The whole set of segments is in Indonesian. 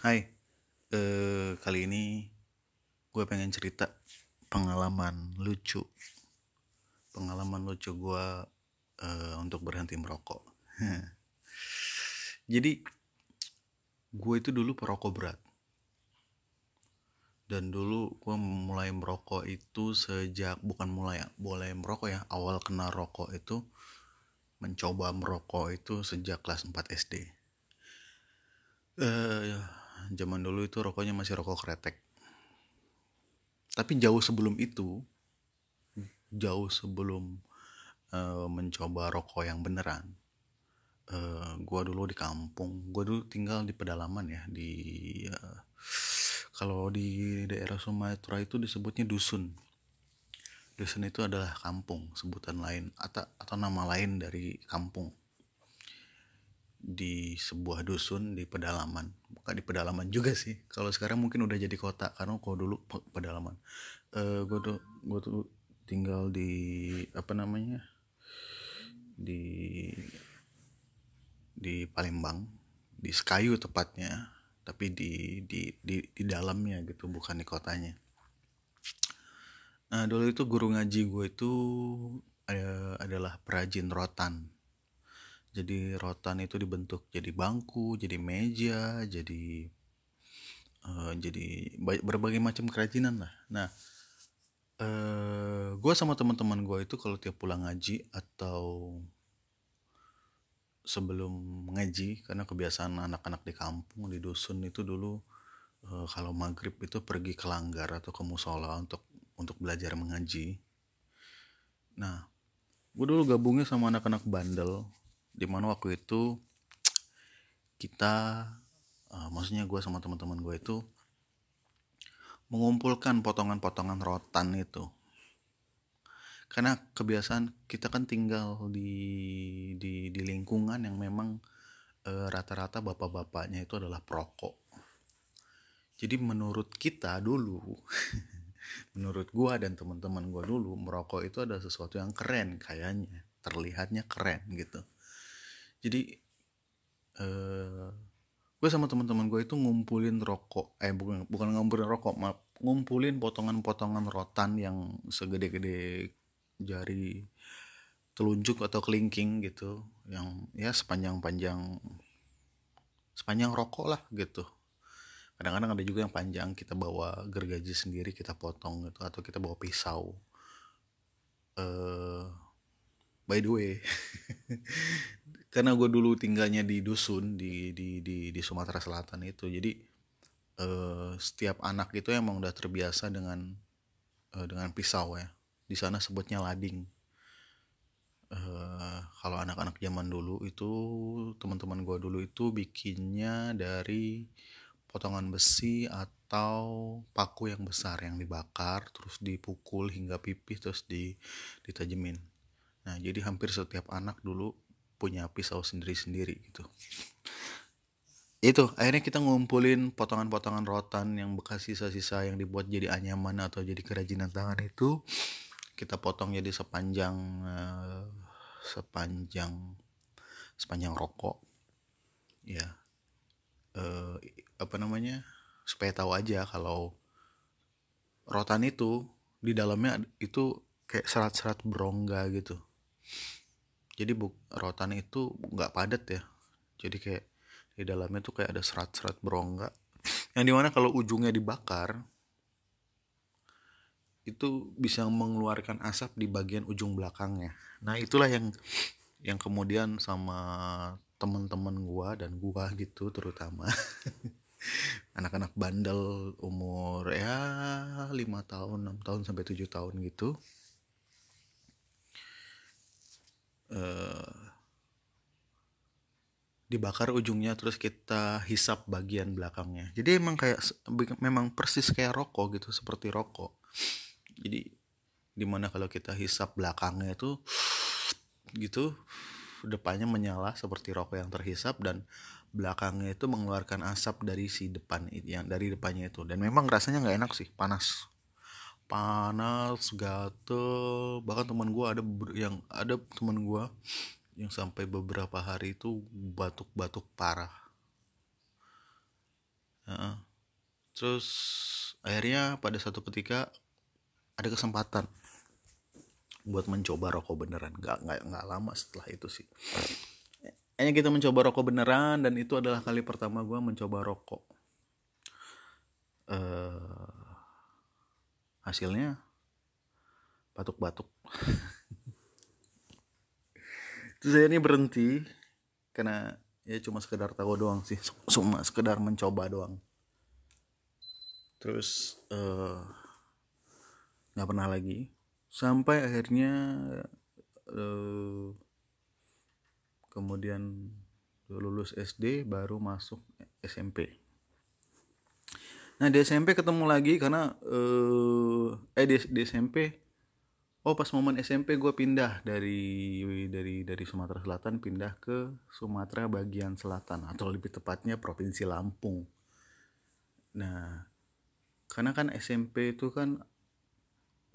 Hai, eh, kali ini gue pengen cerita pengalaman lucu, pengalaman lucu gue eh, untuk berhenti merokok. Jadi gue itu dulu perokok berat, dan dulu gue mulai merokok itu sejak bukan mulai mulai merokok ya, awal kena rokok itu mencoba merokok itu sejak kelas 4 SD. Eh, zaman dulu itu rokoknya masih rokok kretek. Tapi jauh sebelum itu, jauh sebelum eh, mencoba rokok yang beneran, eh, gua dulu di kampung. Gua dulu tinggal di pedalaman ya, di eh, kalau di daerah Sumatera itu disebutnya dusun. Dusun itu adalah kampung, sebutan lain atau atau nama lain dari kampung di sebuah dusun di pedalaman. Bukan di pedalaman juga sih. Kalau sekarang mungkin udah jadi kota karena kalau dulu pe- pedalaman. Eh gue tuh gue tuh tinggal di apa namanya di di Palembang. Di Sekayu tepatnya tapi di di di di dalamnya gitu bukan di kotanya. Nah dulu itu guru ngaji gue itu eh, adalah perajin rotan jadi rotan itu dibentuk jadi bangku jadi meja jadi eh, jadi ba- berbagai macam kerajinan lah. Nah eh gue sama teman-teman gue itu kalau tiap pulang ngaji atau sebelum ngaji karena kebiasaan anak-anak di kampung di dusun itu dulu eh, kalau maghrib itu pergi ke langgar atau ke musola untuk untuk belajar mengaji. Nah gue dulu gabungnya sama anak-anak bandel di mana waktu itu kita eh, maksudnya gue sama teman-teman gue itu mengumpulkan potongan-potongan rotan itu. Karena kebiasaan kita kan tinggal di di di lingkungan yang memang eh, rata-rata bapak-bapaknya itu adalah perokok. Jadi menurut kita dulu menurut gua dan teman-teman gua dulu merokok itu adalah sesuatu yang keren kayaknya terlihatnya keren gitu jadi eh gue sama teman-teman gue itu ngumpulin rokok. Eh bukan bukan ngumpulin rokok maaf. Ngumpulin potongan-potongan rotan yang segede-gede jari telunjuk atau kelingking gitu. Yang ya sepanjang-panjang sepanjang rokok lah gitu. Kadang-kadang ada juga yang panjang kita bawa gergaji sendiri kita potong gitu atau kita bawa pisau. Eh by the way karena gue dulu tinggalnya di dusun di di di di Sumatera Selatan itu. Jadi eh, setiap anak itu emang udah terbiasa dengan eh, dengan pisau ya. Di sana sebutnya lading. Eh, kalau anak-anak zaman dulu itu teman-teman gue dulu itu bikinnya dari potongan besi atau paku yang besar yang dibakar terus dipukul hingga pipih terus di ditajemin. Nah jadi hampir setiap anak dulu punya pisau sendiri-sendiri gitu. Itu akhirnya kita ngumpulin potongan-potongan rotan yang bekas sisa-sisa yang dibuat jadi anyaman atau jadi kerajinan tangan itu kita potong jadi sepanjang eh, sepanjang sepanjang rokok. Ya eh, apa namanya supaya tahu aja kalau rotan itu di dalamnya itu kayak serat-serat berongga gitu jadi bu rotan itu nggak padat ya. Jadi kayak di dalamnya tuh kayak ada serat-serat berongga. Yang di mana kalau ujungnya dibakar itu bisa mengeluarkan asap di bagian ujung belakangnya. Nah itulah yang yang kemudian sama teman-teman gua dan gua gitu terutama. Anak-anak bandel umur ya lima tahun 6 tahun sampai 7 tahun gitu eh dibakar ujungnya terus kita hisap bagian belakangnya. Jadi emang kayak memang persis kayak rokok gitu seperti rokok. Jadi di mana kalau kita hisap belakangnya itu gitu depannya menyala seperti rokok yang terhisap dan belakangnya itu mengeluarkan asap dari si depan yang dari depannya itu. Dan memang rasanya nggak enak sih panas panas gatel. Bahkan teman gue ada yang ada teman gue yang sampai beberapa hari itu batuk-batuk parah. Nah, terus akhirnya pada satu ketika ada kesempatan buat mencoba rokok beneran. Nggak nggak nggak lama setelah itu sih. Hanya kita mencoba rokok beneran dan itu adalah kali pertama gue mencoba rokok. Uh, hasilnya batuk-batuk. Terus saya ini berhenti karena ya cuma sekedar tahu doang sih. Cuma sekedar mencoba doang. Terus uh, nggak pernah lagi. Sampai akhirnya uh, kemudian lulus SD baru masuk SMP nah di SMP ketemu lagi karena uh, eh di, di SMP oh pas momen SMP gue pindah dari dari dari Sumatera Selatan pindah ke Sumatera bagian selatan atau lebih tepatnya provinsi Lampung. Nah karena kan SMP itu kan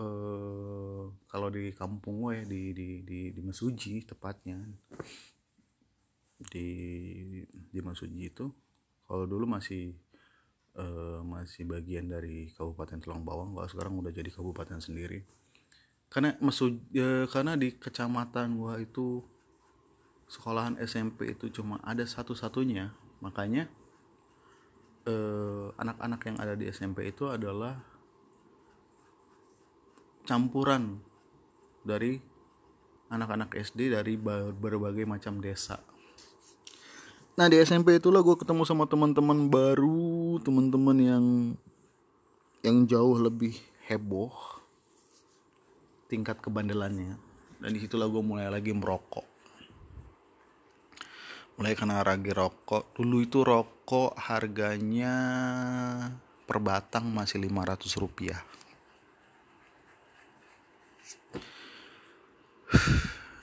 uh, kalau di kampung gue di di di di Mesuji tepatnya di di Mesuji itu kalau dulu masih uh, masih bagian dari Kabupaten Tulang Bawang kalau sekarang udah jadi kabupaten sendiri. Karena Mesuji uh, karena di kecamatan gua itu sekolahan SMP itu cuma ada satu-satunya. Makanya anak-anak uh, yang ada di SMP itu adalah campuran dari anak-anak SD dari berbagai macam desa. Nah di SMP itulah gue ketemu sama teman-teman baru, teman-teman yang yang jauh lebih heboh tingkat kebandelannya. Dan di situlah gue mulai lagi merokok. Mulai kena ragi rokok. Dulu itu rokok harganya per batang masih 500 rupiah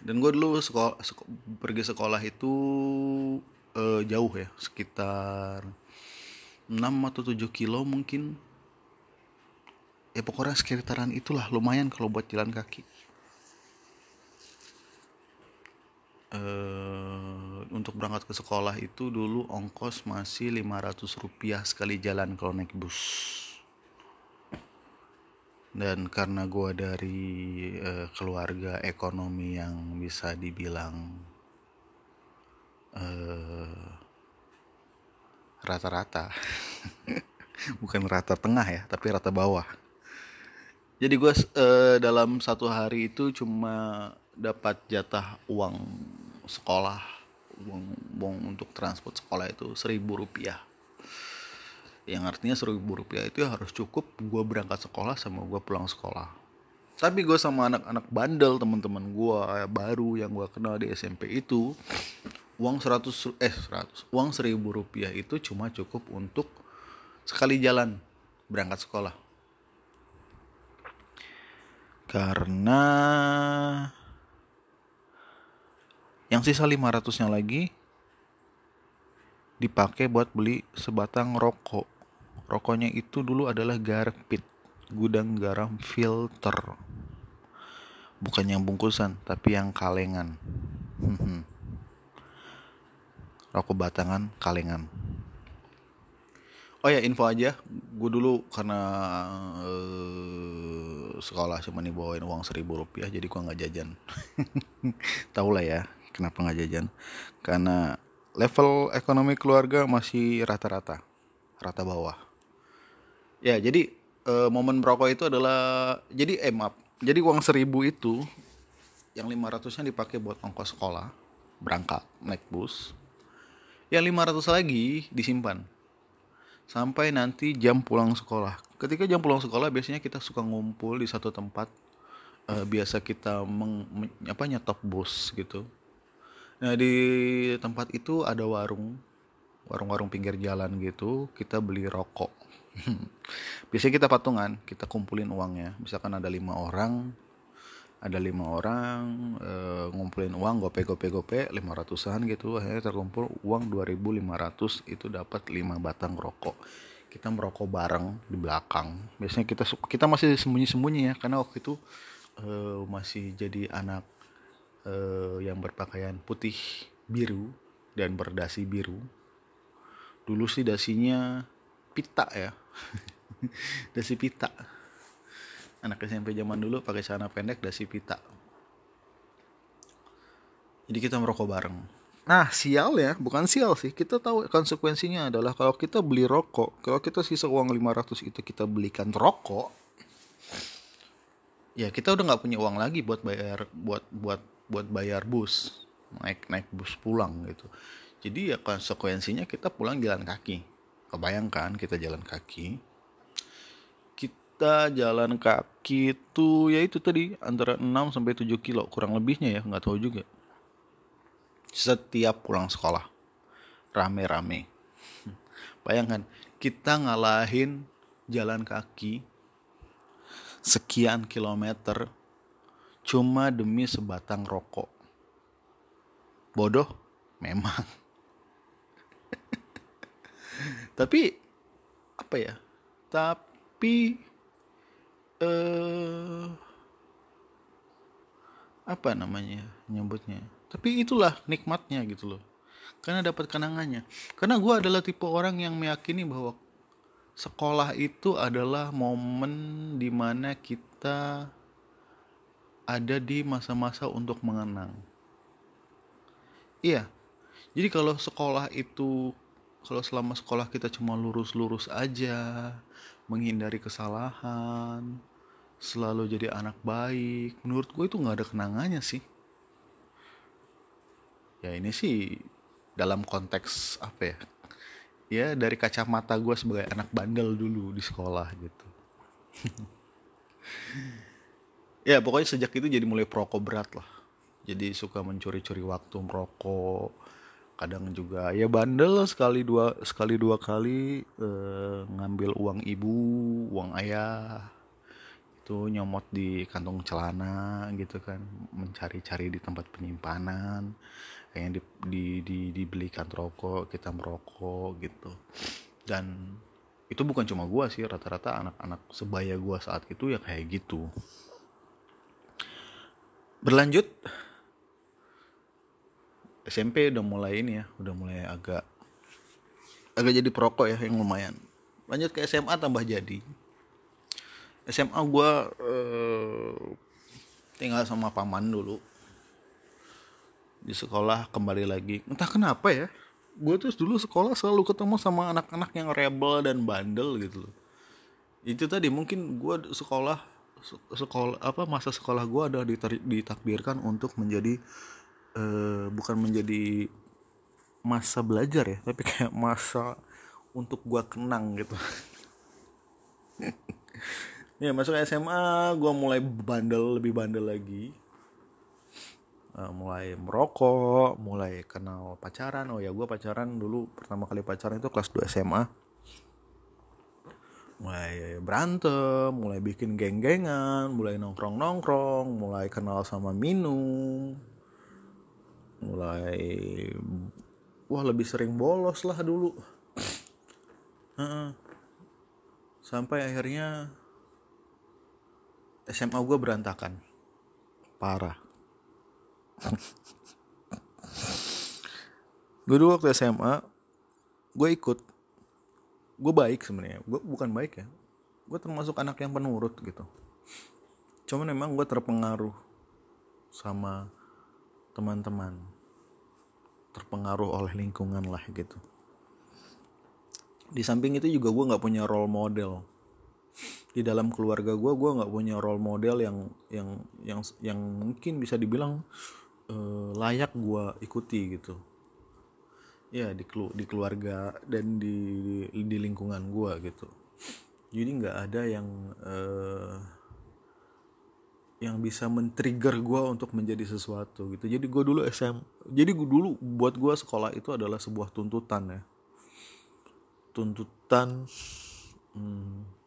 dan gue dulu sekolah, seko, pergi sekolah itu uh, jauh ya sekitar 6 atau 7 kilo mungkin. Ya pokoknya sekitaran itulah lumayan kalau buat jalan kaki. Uh, untuk berangkat ke sekolah itu dulu ongkos masih 500 rupiah sekali jalan kalau naik bus. Dan karena gue dari uh, keluarga ekonomi yang bisa dibilang uh, rata-rata. Bukan rata tengah ya tapi rata bawah. Jadi gue uh, dalam satu hari itu cuma dapat jatah uang sekolah uang, uang untuk transport sekolah itu seribu rupiah. Yang artinya seribu rupiah itu harus cukup gue berangkat sekolah sama gue pulang sekolah. Tapi gue sama anak-anak bandel teman-teman gue baru yang gue kenal di SMP itu uang 100 eh 100 uang seribu rupiah itu cuma cukup untuk sekali jalan berangkat sekolah karena yang sisa 500 nya lagi dipakai buat beli sebatang rokok Rokoknya itu dulu adalah garpit, gudang garam filter. Bukan yang bungkusan, tapi yang kalengan. Rokok batangan kalengan. Oh ya info aja, gue dulu karena uh, sekolah cuma bawain uang seribu rupiah, jadi gue nggak jajan. Tahu lah ya, kenapa nggak jajan? Karena level ekonomi keluarga masih rata-rata, rata bawah ya jadi uh, momen merokok itu adalah jadi eh maaf jadi uang seribu itu yang lima ratusnya dipakai buat ongkos sekolah berangkat naik bus yang lima ratus lagi disimpan. Sampai nanti jam pulang sekolah. Ketika jam pulang sekolah biasanya kita suka ngumpul di satu tempat. Uh, biasa kita meng, apa nyetop bus gitu. Nah di tempat itu ada warung. Warung-warung pinggir jalan gitu kita beli rokok. Biasanya kita patungan kita kumpulin uangnya. Misalkan ada lima orang ada lima orang e, ngumpulin uang gope gope gope lima ratusan gitu. Akhirnya terkumpul uang 2500 itu dapat lima batang rokok. Kita merokok bareng di belakang. Biasanya kita kita masih sembunyi sembunyi ya karena waktu itu e, masih jadi anak e, yang berpakaian putih biru dan berdasi biru. Dulu sih dasinya pita ya. Dasi pita anak SMP zaman dulu pakai celana pendek dasi pita jadi kita merokok bareng. Nah sial ya bukan sial sih. Kita tahu konsekuensinya adalah kalau kita beli rokok kalau kita sisa uang 500 itu kita belikan rokok ya kita udah nggak punya uang lagi buat bayar buat buat buat bayar bus naik naik bus pulang gitu. Jadi ya konsekuensinya kita pulang jalan kaki. Kebayangkan kita jalan kaki kita jalan kaki itu ya itu tadi antara 6 sampai 7 kilo kurang lebihnya ya nggak tahu juga setiap pulang sekolah rame-rame bayangkan kita ngalahin jalan kaki sekian kilometer cuma demi sebatang rokok. Bodoh? Memang. Tapi apa ya? Tapi eh apa namanya nyebutnya? Tapi itulah nikmatnya gitu loh. Karena dapat kenangannya. Karena gue adalah tipe orang yang meyakini bahwa sekolah itu adalah momen di mana kita ada di masa-masa untuk mengenang. Iya, jadi kalau sekolah itu, kalau selama sekolah kita cuma lurus-lurus aja, menghindari kesalahan, selalu jadi anak baik, menurut gue itu nggak ada kenangannya sih. Ya ini sih dalam konteks apa ya? Ya dari kacamata gue sebagai anak bandel dulu di sekolah gitu. Ya pokoknya sejak itu jadi mulai perokok berat lah. Jadi suka mencuri-curi waktu merokok. Kadang juga ya bandel sekali dua sekali dua kali eh, ngambil uang ibu uang ayah itu nyomot di kantong celana gitu kan mencari-cari di tempat penyimpanan yang di, di, di, dibelikan rokok kita merokok gitu. Dan itu bukan cuma gua sih rata-rata anak-anak sebaya gua saat itu ya kayak gitu. Berlanjut SMP udah mulai ini ya udah mulai agak agak jadi perokok ya yang lumayan. Lanjut ke SMA tambah jadi SMA gua eh, tinggal sama paman dulu. Di sekolah kembali lagi. Entah kenapa ya gue tuh dulu sekolah selalu ketemu sama anak-anak yang rebel dan bandel gitu loh. Itu tadi mungkin gue sekolah sekolah apa masa sekolah gue ada ditakdirkan untuk menjadi uh, bukan menjadi masa belajar ya tapi kayak masa untuk gue kenang gitu ya masuk SMA gue mulai bandel lebih bandel lagi. Uh, mulai merokok mulai kenal pacaran. Oh ya gue pacaran dulu pertama kali pacaran itu kelas 2 SMA mulai berantem mulai bikin geng-gengan mulai nongkrong-nongkrong mulai kenal sama minum mulai wah lebih sering bolos lah dulu. Sampai akhirnya SMA gue berantakan. Parah. Gue dulu waktu SMA gue ikut. Gue baik sebenarnya. Gue bukan baik ya. Gue termasuk anak yang penurut gitu. Cuman memang gue terpengaruh sama teman-teman. Terpengaruh oleh lingkungan lah gitu. Di samping itu juga gue nggak punya role model di dalam keluarga gue gue nggak punya role model yang yang yang yang mungkin bisa dibilang uh, layak gue ikuti gitu. Ya di di keluarga dan di di, di lingkungan gue gitu. Jadi nggak ada yang uh, yang bisa men-trigger gue untuk menjadi sesuatu gitu. Jadi gue dulu SM jadi gue dulu buat gue sekolah itu adalah sebuah tuntutan ya. Tuntutan hmm,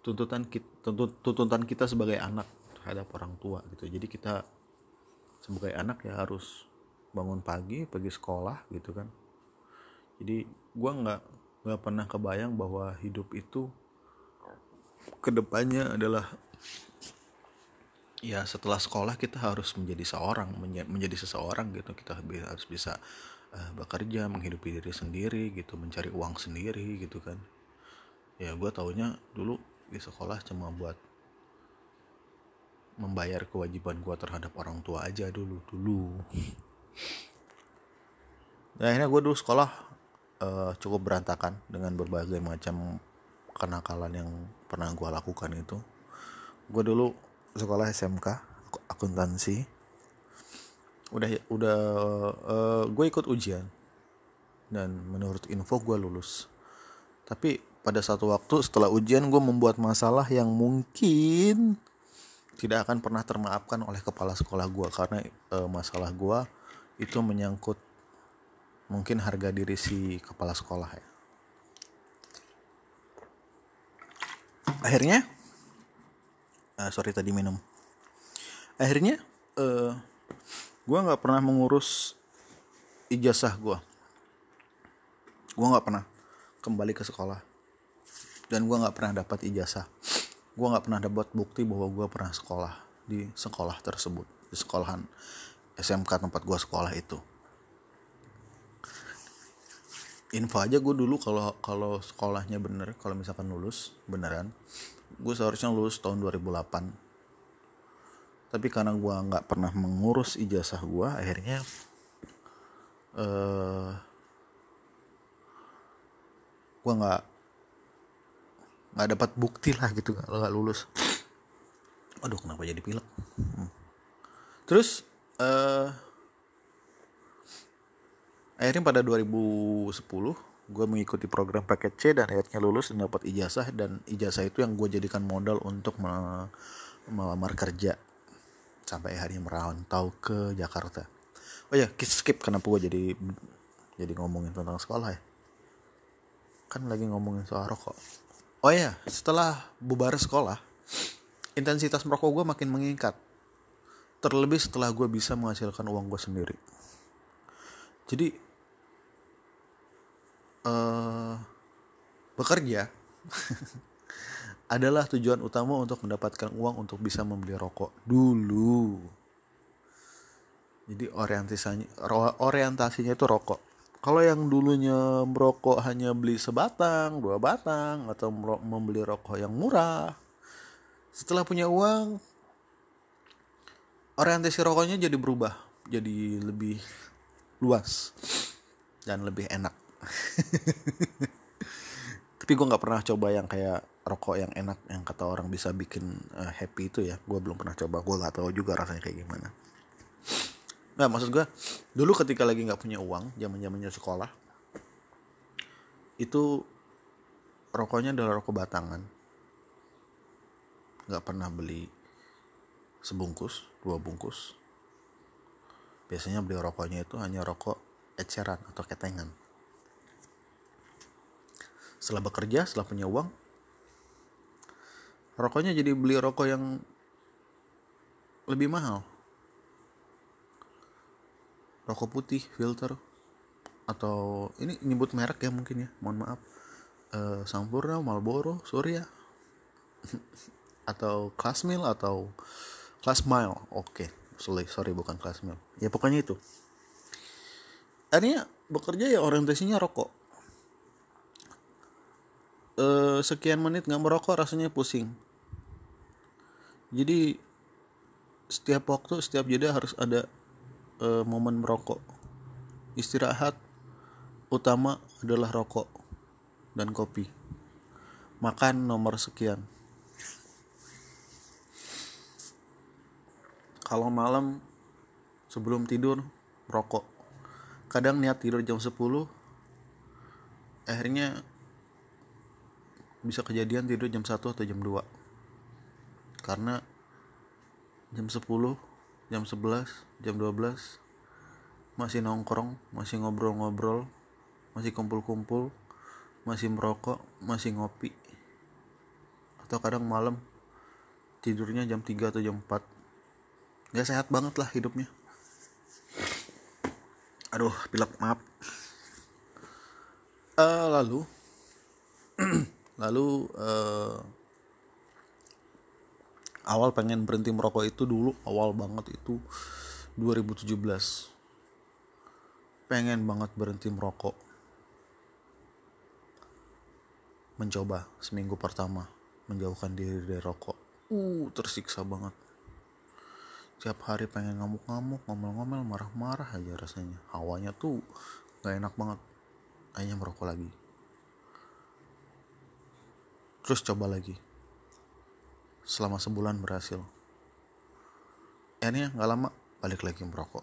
tuntutan kita tuntutan kita sebagai anak terhadap orang tua gitu. Jadi kita sebagai anak ya harus bangun pagi pergi sekolah gitu kan. Jadi gue nggak nggak pernah kebayang bahwa hidup itu ke depannya adalah ya setelah sekolah kita harus menjadi seorang menjadi seseorang gitu. Kita harus bisa uh, bekerja menghidupi diri sendiri gitu mencari uang sendiri gitu kan. Ya gue taunya dulu di sekolah cuma buat membayar kewajiban gue terhadap orang tua aja dulu dulu. Nah, akhirnya gue dulu sekolah uh, cukup berantakan dengan berbagai macam kenakalan yang pernah gue lakukan itu. Gue dulu sekolah SMK akuntansi. Udah udah uh, eh, gue ikut ujian. Dan menurut info gue lulus. Tapi pada satu waktu setelah ujian gue membuat masalah yang mungkin tidak akan pernah termaafkan oleh kepala sekolah gue karena uh, masalah gue itu menyangkut mungkin harga diri si kepala sekolah ya. Akhirnya uh, sorry tadi minum. Akhirnya uh, eh, gue nggak pernah mengurus ijazah gue gue nggak pernah kembali ke sekolah dan gue nggak pernah dapat ijazah. Gue nggak pernah dapat bukti bahwa gue pernah sekolah di sekolah tersebut di sekolahan SMK tempat gue sekolah itu. Info aja gue dulu kalau kalau sekolahnya bener kalau misalkan lulus beneran gue seharusnya lulus tahun 2008 tapi karena gue nggak pernah mengurus ijazah gue akhirnya uh, gue nggak nggak dapat bukti lah gitu kalau nggak lulus. Aduh kenapa jadi pilek? Hmm. terus uh, akhirnya pada 2010 gue mengikuti program paket C dan akhirnya lulus dan dapat ijazah dan ijazah itu yang gue jadikan modal untuk melamar kerja sampai akhirnya merantau ke Jakarta. Oh ya skip kenapa gue jadi jadi ngomongin tentang sekolah ya? Kan lagi ngomongin soal rokok oh ya setelah bubar sekolah intensitas merokok gue makin meningkat terlebih setelah gue bisa menghasilkan uang gue sendiri jadi uh, bekerja adalah tujuan utama untuk mendapatkan uang untuk bisa membeli rokok dulu. Jadi orientasinya orientasinya itu rokok. Kalau yang dulunya merokok hanya beli sebatang, dua batang, atau membeli rokok yang murah, setelah punya uang, orientasi rokoknya jadi berubah, jadi lebih luas dan lebih enak. tapi gue nggak pernah coba yang kayak rokok yang enak yang kata orang bisa bikin uh, happy itu ya gue belum pernah coba gue nggak tahu juga rasanya kayak gimana nah maksud gue dulu ketika lagi nggak punya uang zaman zamannya sekolah itu rokoknya adalah rokok batangan. Nggak pernah beli sebungkus dua bungkus. Biasanya beli rokoknya itu hanya rokok eceran atau ketengan. Setelah bekerja setelah punya uang rokoknya jadi beli rokok yang lebih mahal rokok putih filter atau ini nyebut merek ya mungkin ya mohon maaf. Uh, Sampurna Marlboro Surya atau Classmill atau Classmile oke okay. sorry bukan Classmill ya pokoknya itu. Akhirnya bekerja ya orientasinya rokok. Uh, sekian menit nggak merokok rasanya pusing. Jadi setiap waktu setiap jeda harus ada uh, momen merokok. Istirahat utama adalah rokok dan kopi. Makan nomor sekian. Kalau malam sebelum tidur rokok. Kadang niat tidur jam 10 akhirnya bisa kejadian tidur jam 1 atau jam 2 karena jam 10 jam 11 jam 12 masih nongkrong masih ngobrol-ngobrol masih kumpul-kumpul masih merokok masih ngopi. Atau kadang malam tidurnya jam 3 atau jam 4 gak sehat banget lah hidupnya. Aduh pilek maaf. Uh, lalu lalu uh, awal pengen berhenti merokok itu dulu awal banget itu 2017 pengen banget berhenti merokok. Mencoba seminggu pertama menjauhkan diri dari rokok. Uh tersiksa banget. Tiap hari pengen ngamuk-ngamuk ngomel-ngomel marah-marah aja rasanya. Hawanya tuh gak enak banget. Akhirnya merokok lagi. Terus coba lagi selama sebulan berhasil. Akhirnya nggak lama balik lagi merokok.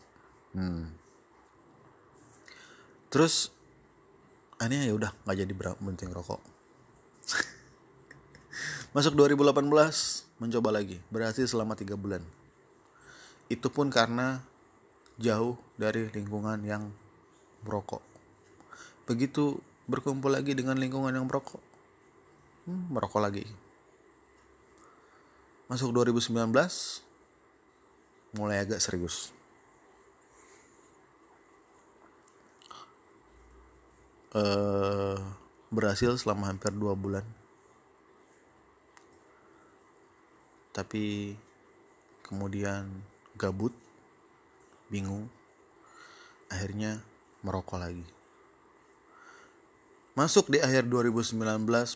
Hmm. terus akhirnya ya udah nggak jadi berhenti rokok masuk 2018 mencoba lagi berhasil selama tiga bulan. Itu pun karena jauh dari lingkungan yang merokok. Begitu berkumpul lagi dengan lingkungan yang merokok hmm, merokok lagi masuk 2019 mulai agak serius. Uh, berhasil selama hampir dua bulan. Tapi kemudian gabut bingung akhirnya merokok lagi. Masuk di akhir 2019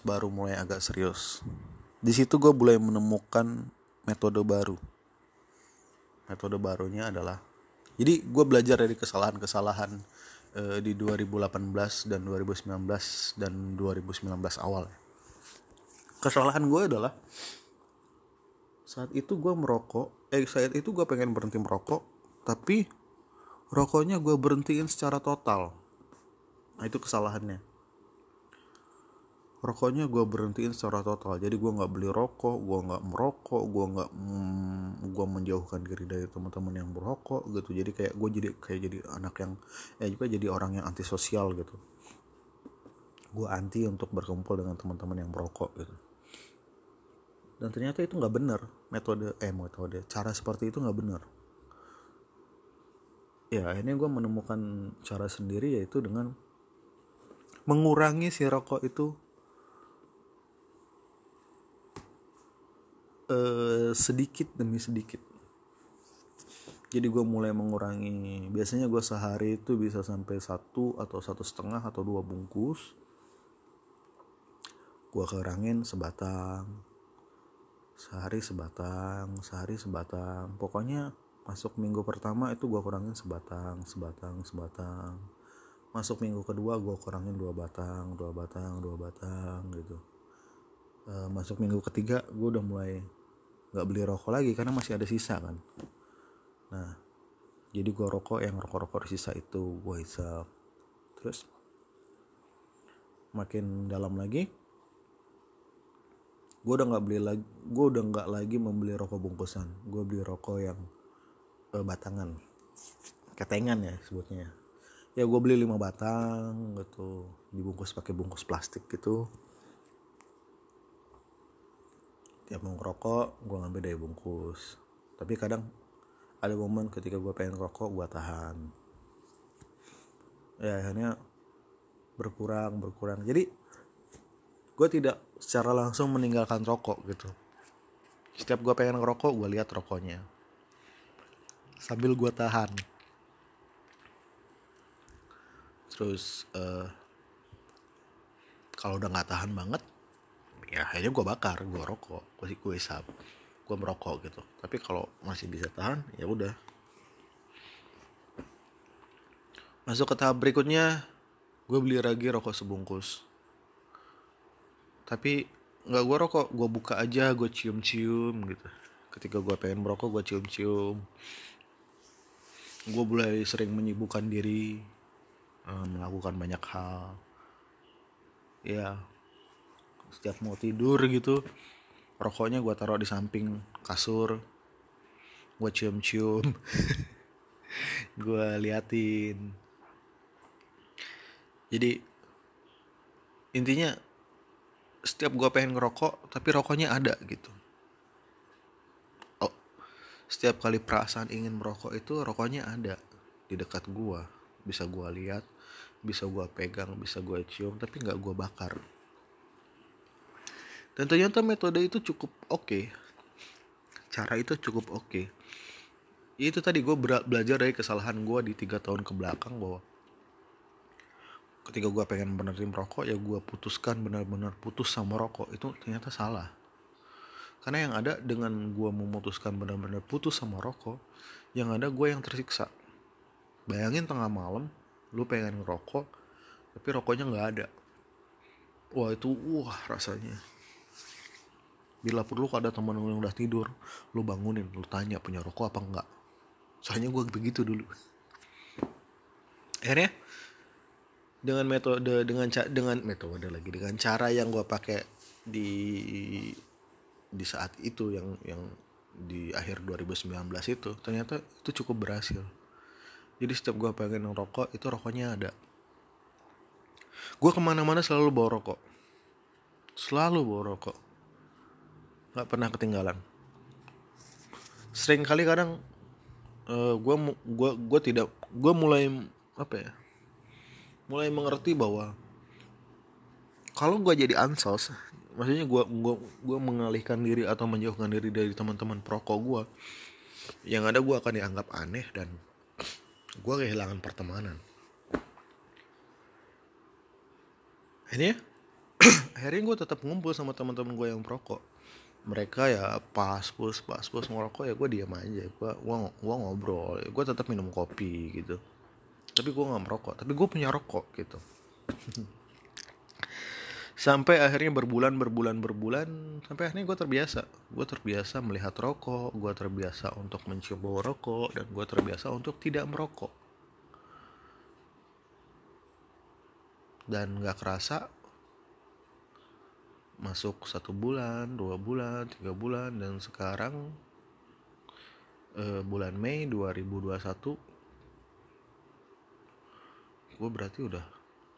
baru mulai agak serius di situ gue mulai menemukan metode baru. Metode barunya adalah jadi gue belajar dari kesalahan-kesalahan uh, di 2018 dan 2019 dan 2019 awal. Kesalahan gue adalah saat itu gue merokok eh saat itu gue pengen berhenti merokok tapi rokoknya gue berhentiin secara total. Nah itu kesalahannya rokoknya gue berhentiin secara total. Jadi gue nggak beli rokok gue nggak merokok gue nggak mm, gue menjauhkan diri dari teman-teman yang berokok gitu. Jadi kayak gue jadi kayak jadi anak yang ya juga jadi orang yang antisosial gitu. Gue anti untuk berkumpul dengan teman-teman yang merokok gitu. Dan ternyata itu nggak benar. Metode eh metode cara seperti itu nggak benar. Ya akhirnya gue menemukan cara sendiri yaitu dengan mengurangi si rokok itu uh, sedikit demi sedikit. Jadi gue mulai mengurangi biasanya gue sehari itu bisa sampai satu atau satu setengah atau dua bungkus. Gue kurangin sebatang sehari sebatang sehari sebatang. Pokoknya masuk minggu pertama itu gue kurangin sebatang sebatang sebatang. Masuk minggu kedua gue kurangin dua batang dua batang dua batang gitu. E, masuk minggu ketiga gue udah mulai nggak beli rokok lagi karena masih ada sisa kan. Nah jadi gue rokok yang rokok-rokok sisa itu gue hisap. Terus makin dalam lagi gue udah nggak beli lagi gue udah nggak lagi membeli rokok bungkusan. Gue beli rokok yang uh, batangan. Ketengan ya sebutnya. Ya gue beli lima batang gitu dibungkus pakai bungkus plastik gitu tiap mau ngerokok gue ngambil dari bungkus. Tapi kadang ada momen ketika gue pengen ngerokok gue tahan. Ya akhirnya berkurang berkurang. Jadi gue tidak secara langsung meninggalkan rokok gitu. Setiap gue pengen ngerokok gue lihat rokoknya. Sambil gue tahan. Terus uh, kalau udah nggak tahan banget ya akhirnya gue bakar gue rokok gue gue isap gue merokok gitu. Tapi kalau masih bisa tahan ya udah. Masuk ke tahap berikutnya gue beli lagi rokok sebungkus. Tapi nggak gue rokok gue buka aja gue cium-cium gitu. Ketika gue pengen merokok gue cium-cium. Gue mulai sering menyibukkan diri eh, melakukan banyak hal. Ya setiap mau tidur gitu rokoknya gue taruh di samping kasur gue cium-cium gue liatin. Jadi intinya setiap gue pengen ngerokok tapi rokoknya ada gitu. Oh setiap kali perasaan ingin merokok itu rokoknya ada di dekat gue bisa gue lihat bisa gue pegang bisa gue cium tapi nggak gue bakar dan ternyata metode itu cukup oke. Okay. cara itu cukup oke. Okay. itu tadi gue belajar dari kesalahan gue di tiga tahun ke belakang bahwa ketika gue pengen berhenti merokok ya gue putuskan benar-benar putus sama rokok. Itu ternyata salah. Karena yang ada dengan gue memutuskan benar-benar putus sama rokok yang ada gue yang tersiksa. Bayangin tengah malam lu pengen ngerokok tapi rokoknya nggak ada. Wah itu wah rasanya bila perlu kalau ada teman yang udah tidur lu bangunin lu tanya punya rokok apa enggak. Soalnya gue begitu dulu. Akhirnya dengan metode dengan dengan metode lagi dengan cara yang gue pakai di di saat itu yang yang di akhir 2019 itu ternyata itu cukup berhasil. Jadi setiap gue pengen ngerokok itu rokoknya ada. Gue ke mana-mana selalu bawa rokok. Selalu bawa rokok nggak pernah ketinggalan. Sering kali kadang uh, gue gua gue tidak gue mulai apa ya mulai mengerti bahwa kalau gue jadi ansos maksudnya gue gua gue mengalihkan diri atau menjauhkan diri dari teman-teman perokok gue yang ada gue akan dianggap aneh dan gue kehilangan pertemanan. Akhirnya akhirnya gue tetap ngumpul sama teman-teman gue yang perokok mereka ya pas pus pas pus ngerokok ya gue diam aja. Gue gua ngobrol. Gue tetap minum kopi gitu. Tapi gue nggak merokok. Tapi gue punya rokok gitu. Sampai akhirnya berbulan berbulan berbulan sampai akhirnya gue terbiasa. Gue terbiasa melihat rokok gue terbiasa untuk mencium bau rokok dan gue terbiasa untuk tidak merokok. Dan gak kerasa masuk satu bulan dua bulan tiga bulan dan sekarang eh, bulan Mei 2021 gue berarti udah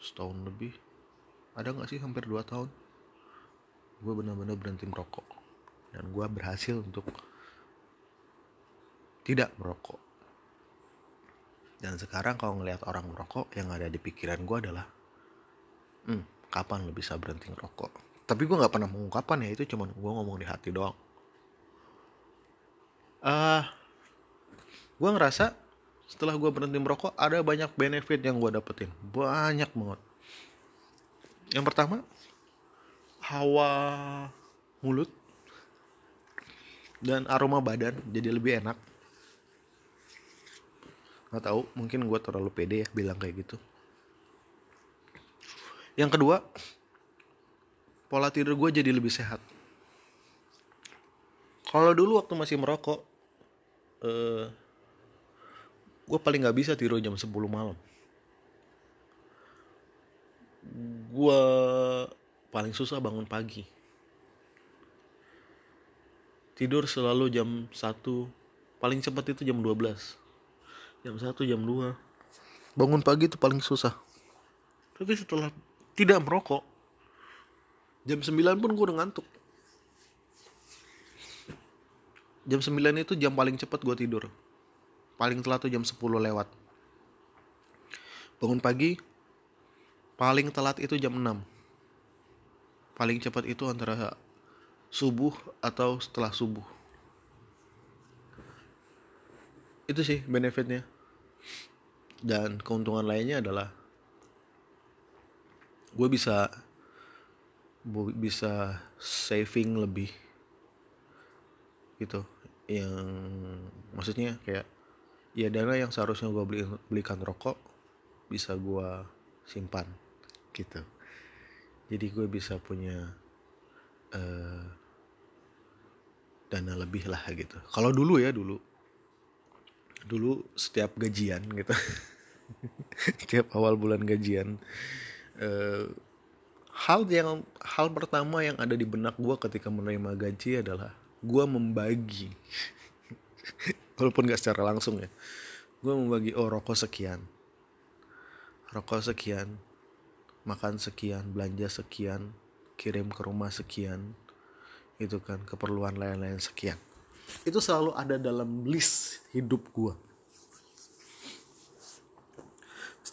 setahun lebih. Ada nggak sih hampir dua tahun? Gue benar-benar berhenti merokok. Dan gue berhasil untuk tidak merokok. Dan sekarang kalau ngelihat orang merokok yang ada di pikiran gue adalah hmm, kapan lo bisa berhenti ngerokok tapi gue nggak pernah mengungkapkan ya itu cuman gue ngomong di hati doang. Uh, gue ngerasa setelah gue berhenti merokok ada banyak benefit yang gue dapetin. Banyak banget. Yang pertama hawa mulut dan aroma badan jadi lebih enak. Nggak tahu mungkin gue terlalu pede ya bilang kayak gitu. Yang kedua pola tidur gue jadi lebih sehat. Kalau dulu waktu masih merokok uh, gue paling nggak bisa tidur jam 10 malam. Gue paling susah bangun pagi. Tidur selalu jam 1 paling cepat itu jam 12 jam 1 jam 2 bangun pagi itu paling susah. Tapi setelah tidak merokok jam 9 pun gue udah ngantuk. Jam 9 itu jam paling cepat gue tidur. Paling telat tuh jam 10 lewat. Bangun pagi paling telat itu jam 6 paling cepat itu antara subuh atau setelah subuh. Itu sih benefitnya. Dan keuntungan lainnya adalah gue bisa bisa saving lebih. Gitu. Yang maksudnya kayak ya dana yang seharusnya gue beli belikan rokok bisa gue simpan. Gitu. Jadi gue bisa punya uh, dana lebih lah gitu. Kalau dulu ya dulu. Dulu setiap gajian gitu. Setiap awal bulan gajian uh, hal yang hal pertama yang ada di benak gue ketika menerima gaji adalah gue membagi. Walaupun gak secara langsung ya. Gue membagi oh rokok sekian. Rokok sekian makan sekian belanja sekian kirim ke rumah sekian itu kan keperluan lain-lain sekian. Itu selalu ada dalam list hidup gue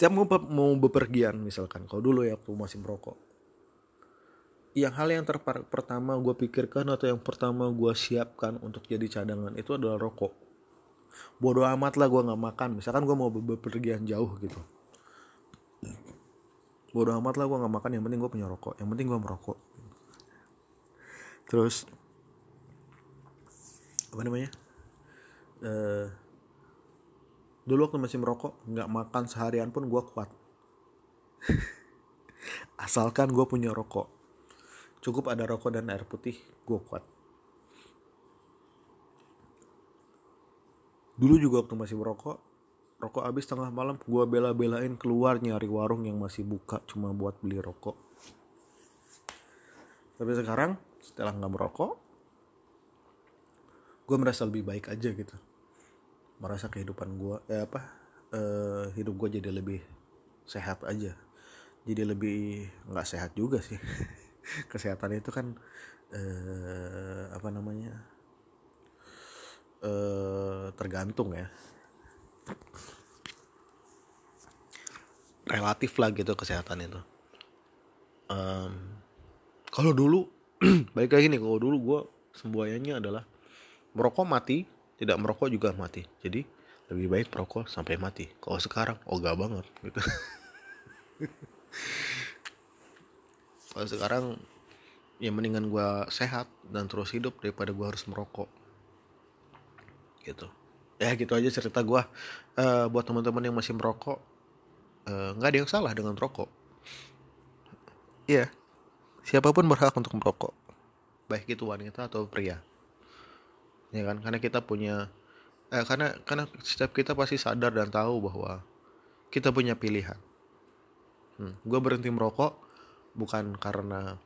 setiap mau mau bepergian misalkan kalau dulu ya aku masih merokok yang hal yang terpar pertama gue pikirkan atau yang pertama gue siapkan untuk jadi cadangan itu adalah rokok. Bodoh amat lah gue nggak makan. Misalkan gue mau bepergian jauh gitu. Bodo amat lah gue nggak makan. Yang penting gue punya rokok. Yang penting gue merokok. Terus apa namanya? Uh, dulu waktu masih merokok nggak makan seharian pun gue kuat. Asalkan gue punya rokok cukup ada rokok dan air putih gue kuat. Dulu juga waktu masih merokok rokok habis tengah malam gue bela-belain keluar nyari warung yang masih buka cuma buat beli rokok. Tapi sekarang setelah nggak merokok gue merasa lebih baik aja gitu. Merasa kehidupan gue eh apa eh, hidup gue jadi lebih sehat aja. Jadi lebih nggak sehat juga sih kesehatan itu kan eh, apa namanya eh, tergantung ya. Relatif lah gitu kesehatan itu. Um, kalau dulu baik lagi nih kalau dulu gue semboyannya adalah merokok mati tidak merokok juga mati. Jadi lebih baik merokok sampai mati. Kalau sekarang ogah banget gitu kalau sekarang ya mendingan gue sehat dan terus hidup daripada gue harus merokok. Gitu. Ya gitu aja cerita gue uh, buat teman-teman yang masih merokok eh, nggak uh, ada yang salah dengan rokok. Iya. Siapa pun berhak untuk merokok. Baik itu wanita atau pria. Ya kan? Karena kita punya eh, karena karena setiap kita pasti sadar dan tahu bahwa kita punya pilihan. Hmm, gue berhenti merokok bukan karena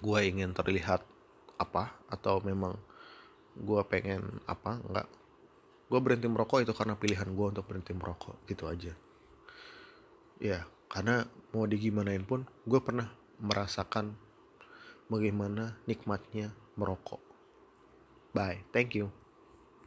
gue ingin terlihat apa atau memang gue pengen apa enggak. Gue berhenti merokok itu karena pilihan gue untuk berhenti merokok gitu aja. Ya karena mau digimanain pun gue pernah merasakan bagaimana nikmatnya merokok. Bye thank you